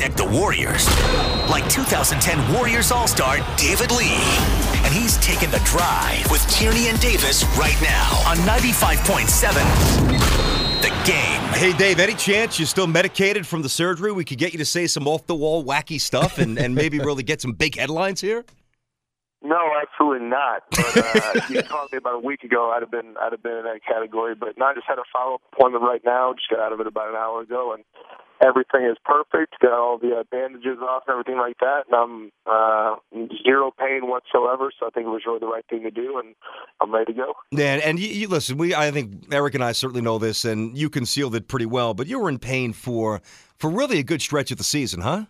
dissect the Warriors. Like 2010 Warriors All Star David Lee. And he's taking the drive with Tierney and Davis right now on 95.7 The Game. Hey, Dave, any chance you're still medicated from the surgery? We could get you to say some off the wall, wacky stuff and, and maybe really get some big headlines here? No, absolutely not. But uh, you called me about a week ago, I'd have been I'd have been in that category. But no, I just had a follow up appointment right now. Just got out of it about an hour ago, and everything is perfect. Got all the uh, bandages off and everything like that, and I'm uh, zero pain whatsoever. So I think it was really the right thing to do, and I'm ready to go. Yeah, and you, you listen. We I think Eric and I certainly know this, and you concealed it pretty well. But you were in pain for for really a good stretch of the season, huh?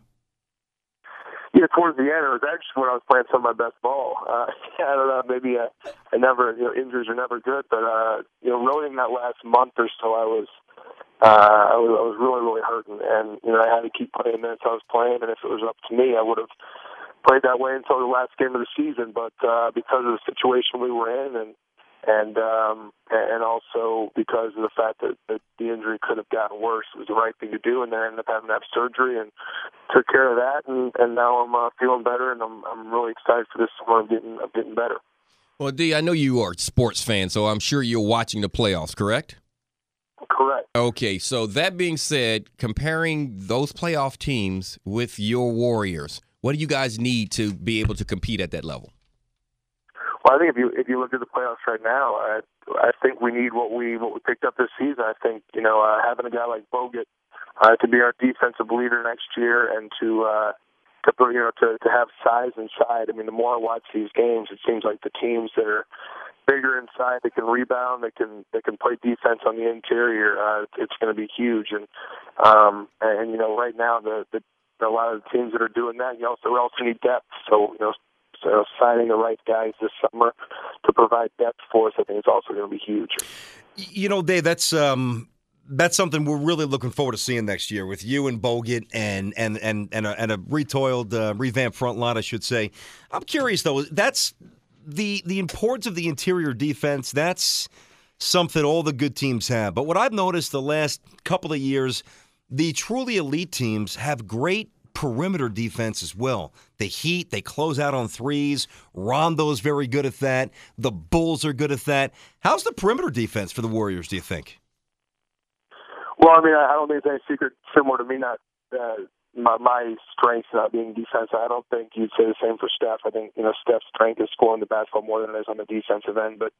Yeah, towards the end, it was actually when I was playing some of my best ball. Uh, I don't know, maybe I, I never, you know, injuries are never good, but uh, you know, really in that last month or so, I was, uh, I was, I was really, really hurting, and you know, I had to keep playing minutes I was playing, and if it was up to me, I would have played that way until the last game of the season. But uh, because of the situation we were in, and and um, and also because of the fact that, that the injury could have gotten worse, it was the right thing to do, and then I ended up having to have surgery and took care of that, and, and now I'm uh, feeling better, and I'm I'm really excited for this summer. I'm getting I'm getting better. Well, D, I know you are a sports fan, so I'm sure you're watching the playoffs, correct? Correct. Okay, so that being said, comparing those playoff teams with your Warriors, what do you guys need to be able to compete at that level? Well, I think if you if you look at the playoffs right now, I I think we need what we what we picked up this season. I think you know uh, having a guy like Bogut uh, to be our defensive leader next year and to uh, to you know to to have size inside. I mean, the more I watch these games, it seems like the teams that are bigger inside, that can rebound, that can that can play defense on the interior. Uh, it's going to be huge, and um, and you know right now the the a lot of the teams that are doing that, you also also need depth. So you know so signing the right guys this summer to provide depth for us, I think, is also going to be huge. You know, Dave, that's um, that's something we're really looking forward to seeing next year with you and Bogut and and and and a, and a retoiled, uh, revamped front line, I should say. I'm curious though. That's the the importance of the interior defense. That's something all the good teams have. But what I've noticed the last couple of years, the truly elite teams have great perimeter defense as well. The Heat, they close out on threes. Rondo's very good at that. The Bulls are good at that. How's the perimeter defense for the Warriors, do you think? Well, I mean, I don't think it's any secret, similar to me not uh, my, my strength not being defense. I don't think you'd say the same for Steph. I think you know Steph's strength is scoring the basketball more than it is on the defensive end. But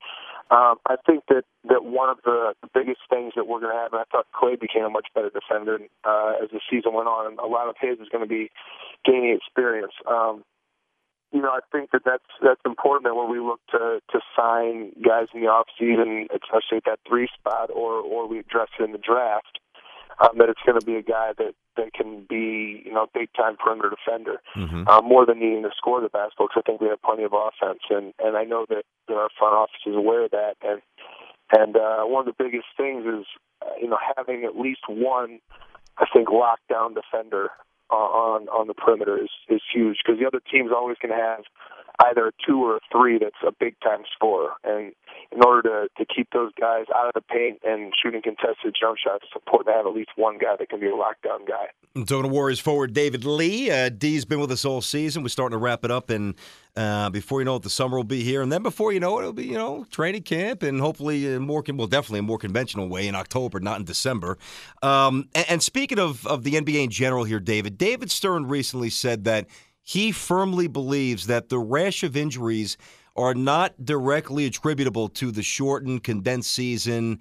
um, I think that that one of the biggest things that we're going to have, and I thought Klay became a much better defender uh, as the season went on, and a lot of his is going to be gaining experience. Um, you know, I think that that's that's important that when we look to to sign guys in the off season, especially at that three spot, or or we address it in the draft um, that it's going to be a guy that that can be you know big time perimeter defender mm-hmm. um, more than needing to score the basketball because I think we have plenty of offense and and I know that, that our front office is aware of that and and uh, one of the biggest things is uh, you know having at least one I think lockdown defender on on the perimeter is is huge because the other team's always going to have either a two or a three that's a big time scorer. And in order to, to keep those guys out of the paint and shooting contested jump shots, it's important to have at least one guy that can be a lockdown guy. Zona Warriors forward David Lee. Uh, D's been with us all season. We're starting to wrap it up, and uh, before you know it, the summer will be here, and then before you know it, it'll be you know training camp, and hopefully more well, definitely a more conventional way in October, not in December. Um, and, and speaking of of the NBA in general, here, David, David Stern recently said that he firmly believes that the rash of injuries are not directly attributable to the shortened, condensed season.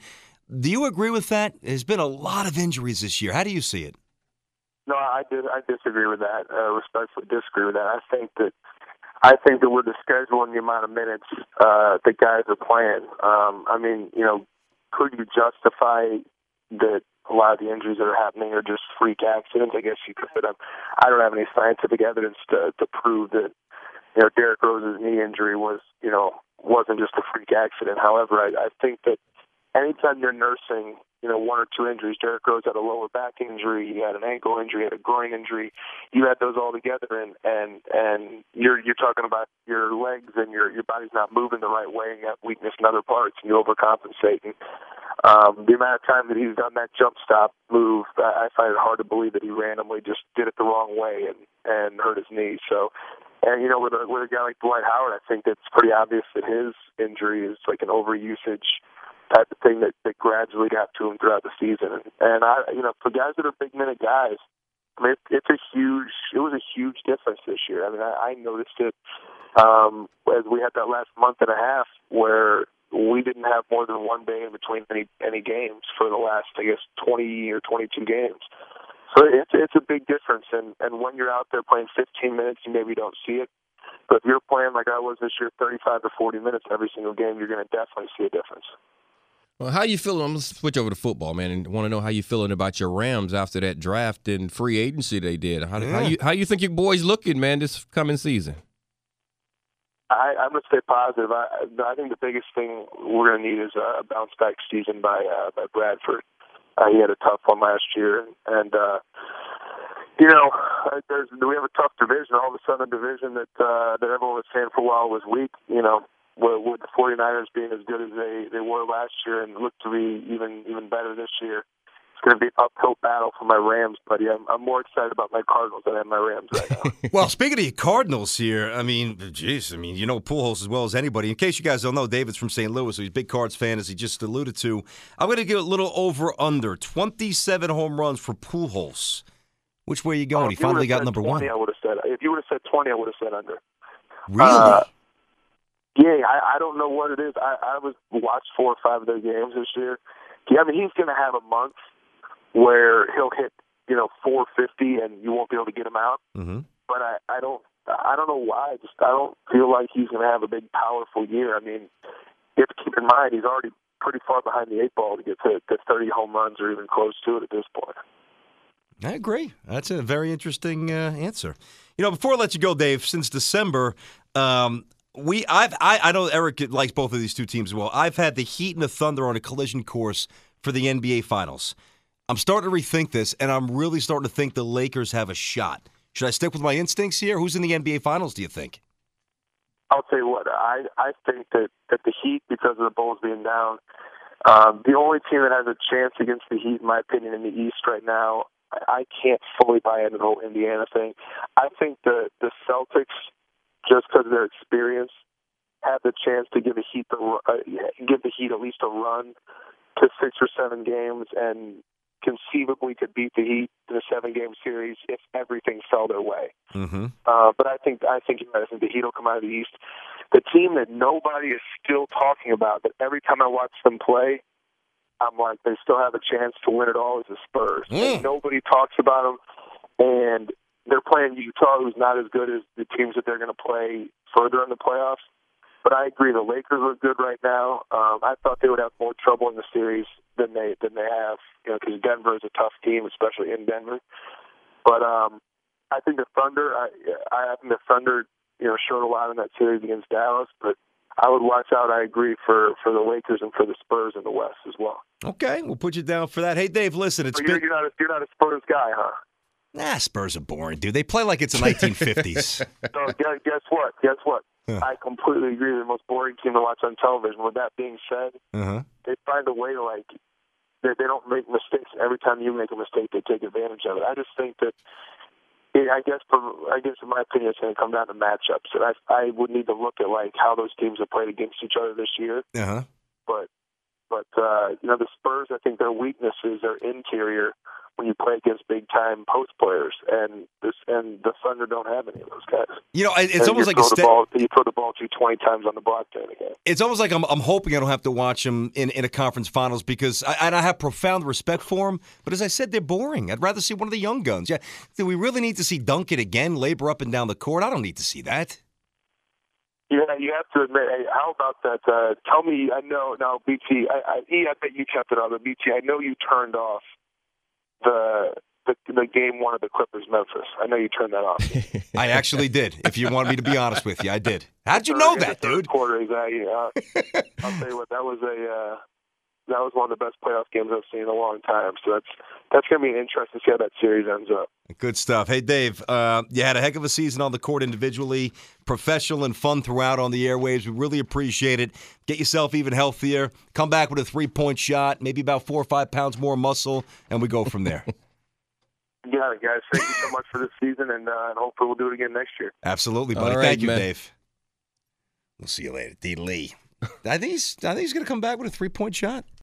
Do you agree with that? There's been a lot of injuries this year. How do you see it? No, I did. I disagree with that. Uh, respectfully, disagree with that. I think that I think that with the schedule and the amount of minutes uh, the guys are playing, um, I mean, you know, could you justify that a lot of the injuries that are happening are just freak accidents. I guess you could. Um, I don't have any scientific evidence to to prove that you know Derrick Rose's knee injury was you know wasn't just a freak accident. However, I, I think that anytime you're nursing you know, one or two injuries. Derrick Rose had a lower back injury, he had an ankle injury, he had a groin injury. You had those all together, and and and you're you're talking about your legs and your your body's not moving the right way, and you have weakness in other parts, and you overcompensate. And Um, the amount of time that he's done that jump stop move, I, I find it hard to believe that he randomly just did it the wrong way and and hurt his knee. So, and you know, with a with a guy like Dwight Howard, I think it's pretty obvious that his injury is like an overusage type of thing that, that gradually got to him throughout the season. And, I, you know, for guys that are big minute guys, I mean, it, it's a huge, it was a huge difference this year. I mean, I, I noticed it um, as we had that last month and a half where we didn't have more than one day in between any any games for the last, I guess, 20 or 22 games. So it's it's a big difference, and and when you're out there playing 15 minutes, you maybe don't see it. But if you're playing like I was this year, 35 to 40 minutes every single game, you're going to definitely see a difference. Well, how you feeling? I'm gonna switch over to football, man, and want to know how you feeling about your Rams after that draft and free agency they did. How, yeah. how you how you think your boys looking, man, this coming season? I, I'm going to stay positive. I, I think the biggest thing we're going to need is a bounce back season by uh, by Bradford. Uh, he had a tough one last year, and uh, you know, there's we have a tough division. All of a sudden, a division that uh, that everyone was saying for a while was weak. You know, with the 49ers being as good as they they were last year and look to be even even better this year, it's going to be an uphill battle for my Rams, buddy. I'm, I'm more excited about my Cardinals than I am my Rams right now. well, speaking of the Cardinals here, I mean, jeez, I mean, you know Pujols as well as anybody. In case you guys don't know, David's from St. Louis, so he's a big Cards fan, as he just alluded to. I'm going to give a little over under 27 home runs for Pujols. Which way are you going? Oh, he finally got number 20, one. I would have said. If you would have said 20, I would have said under. Really? Uh, yeah, I, I don't know what it is. I, I was watched four or five of their games this year. Yeah, I mean, he's going to have a month where he'll hit you know 450 and you won't be able to get him out. Mm-hmm. But I, I don't I don't know why. I just I don't feel like he's going to have a big powerful year. I mean, you have to keep in mind he's already pretty far behind the eight ball to get to, to 30 home runs or even close to it at this point. I agree. That's a very interesting uh, answer. You know, before I let you go, Dave, since December, um, we I've I, I know Eric likes both of these two teams well. I've had the Heat and the Thunder on a collision course for the NBA Finals. I'm starting to rethink this, and I'm really starting to think the Lakers have a shot. Should I stick with my instincts here? Who's in the NBA Finals? Do you think? I'll tell you what. I I think that that the Heat, because of the Bulls being down, um, the only team that has a chance against the Heat, in my opinion, in the East right now. I, can't fully buy into the whole Indiana thing. I think the the Celtics, just because of their experience, have the chance to give the Heat the uh, give the Heat at least a run to six or seven games and conceivably could beat the Heat in a seven-game series if everything fell their way. Mm-hmm. Uh, but I think I think you're right. I think the Heat will come out of the East. The team that nobody is still talking about, but every time I watch them play, I'm like they still have a chance to win it all. Is the Spurs? Mm. nobody talks about them, and they're playing Utah, who's not as good as the teams that they're going to play further in the playoffs. But I agree, the Lakers are good right now. Um, I thought they would have more trouble in the series than they than they have, you know, because Denver is a tough team, especially in Denver. But um, I think the Thunder, I, I think the Thunder, you know, showed a lot in that series against Dallas. But I would watch out. I agree for for the Lakers and for the Spurs in the West as well. Okay, we'll put you down for that. Hey, Dave, listen, it's you're, been... you're not a, you're not a Spurs guy, huh? Nah, Spurs are boring, dude. They play like it's the 1950s. so guess, guess what? Guess what? I completely agree. They're the most boring team to watch on television. With that being said, uh-huh. they find a way to like they, they don't make mistakes. Every time you make a mistake, they take advantage of it. I just think that. I guess, for, I guess, in my opinion, it's going to come down to matchups, and I, I would need to look at like how those teams have played against each other this year. Uh-huh. But, but uh, you know, the Spurs, I think their weaknesses are interior when you play against big time post players, and this and the Thunder don't have any of those guys. You know, it's and almost like a st- ball, you throw the ball to twenty times on the block during again. It's almost like I'm, I'm hoping I don't have to watch them in, in a conference finals because I, and I have profound respect for them. But as I said, they're boring. I'd rather see one of the young guns. Yeah, do we really need to see Duncan again labor up and down the court? I don't need to see that. Yeah, you have to admit. Hey, how about that? Uh, tell me. I know now, BT. I, I, e, I bet you kept it on, but BT. I know you turned off the the, the game one of the Clippers Memphis. I know you turned that off. I actually did. If you want me to be honest with you, I did. How'd you know that, dude? Quarter is that? Uh, I'll tell you what. That was a uh, that was one of the best playoff games I've seen in a long time. So that's that's going to be an interesting to see how that series ends up. Good stuff. Hey, Dave, uh, you had a heck of a season on the court individually, professional and fun throughout on the airwaves. We really appreciate it. Get yourself even healthier. Come back with a three point shot, maybe about four or five pounds more muscle, and we go from there. yeah, guys. Thank you so much for this season, and, uh, and hopefully we'll do it again next year. Absolutely, buddy. right, Thank you, man. Dave. We'll see you later. D. Lee. I think he's, I think he's going to come back with a three point shot.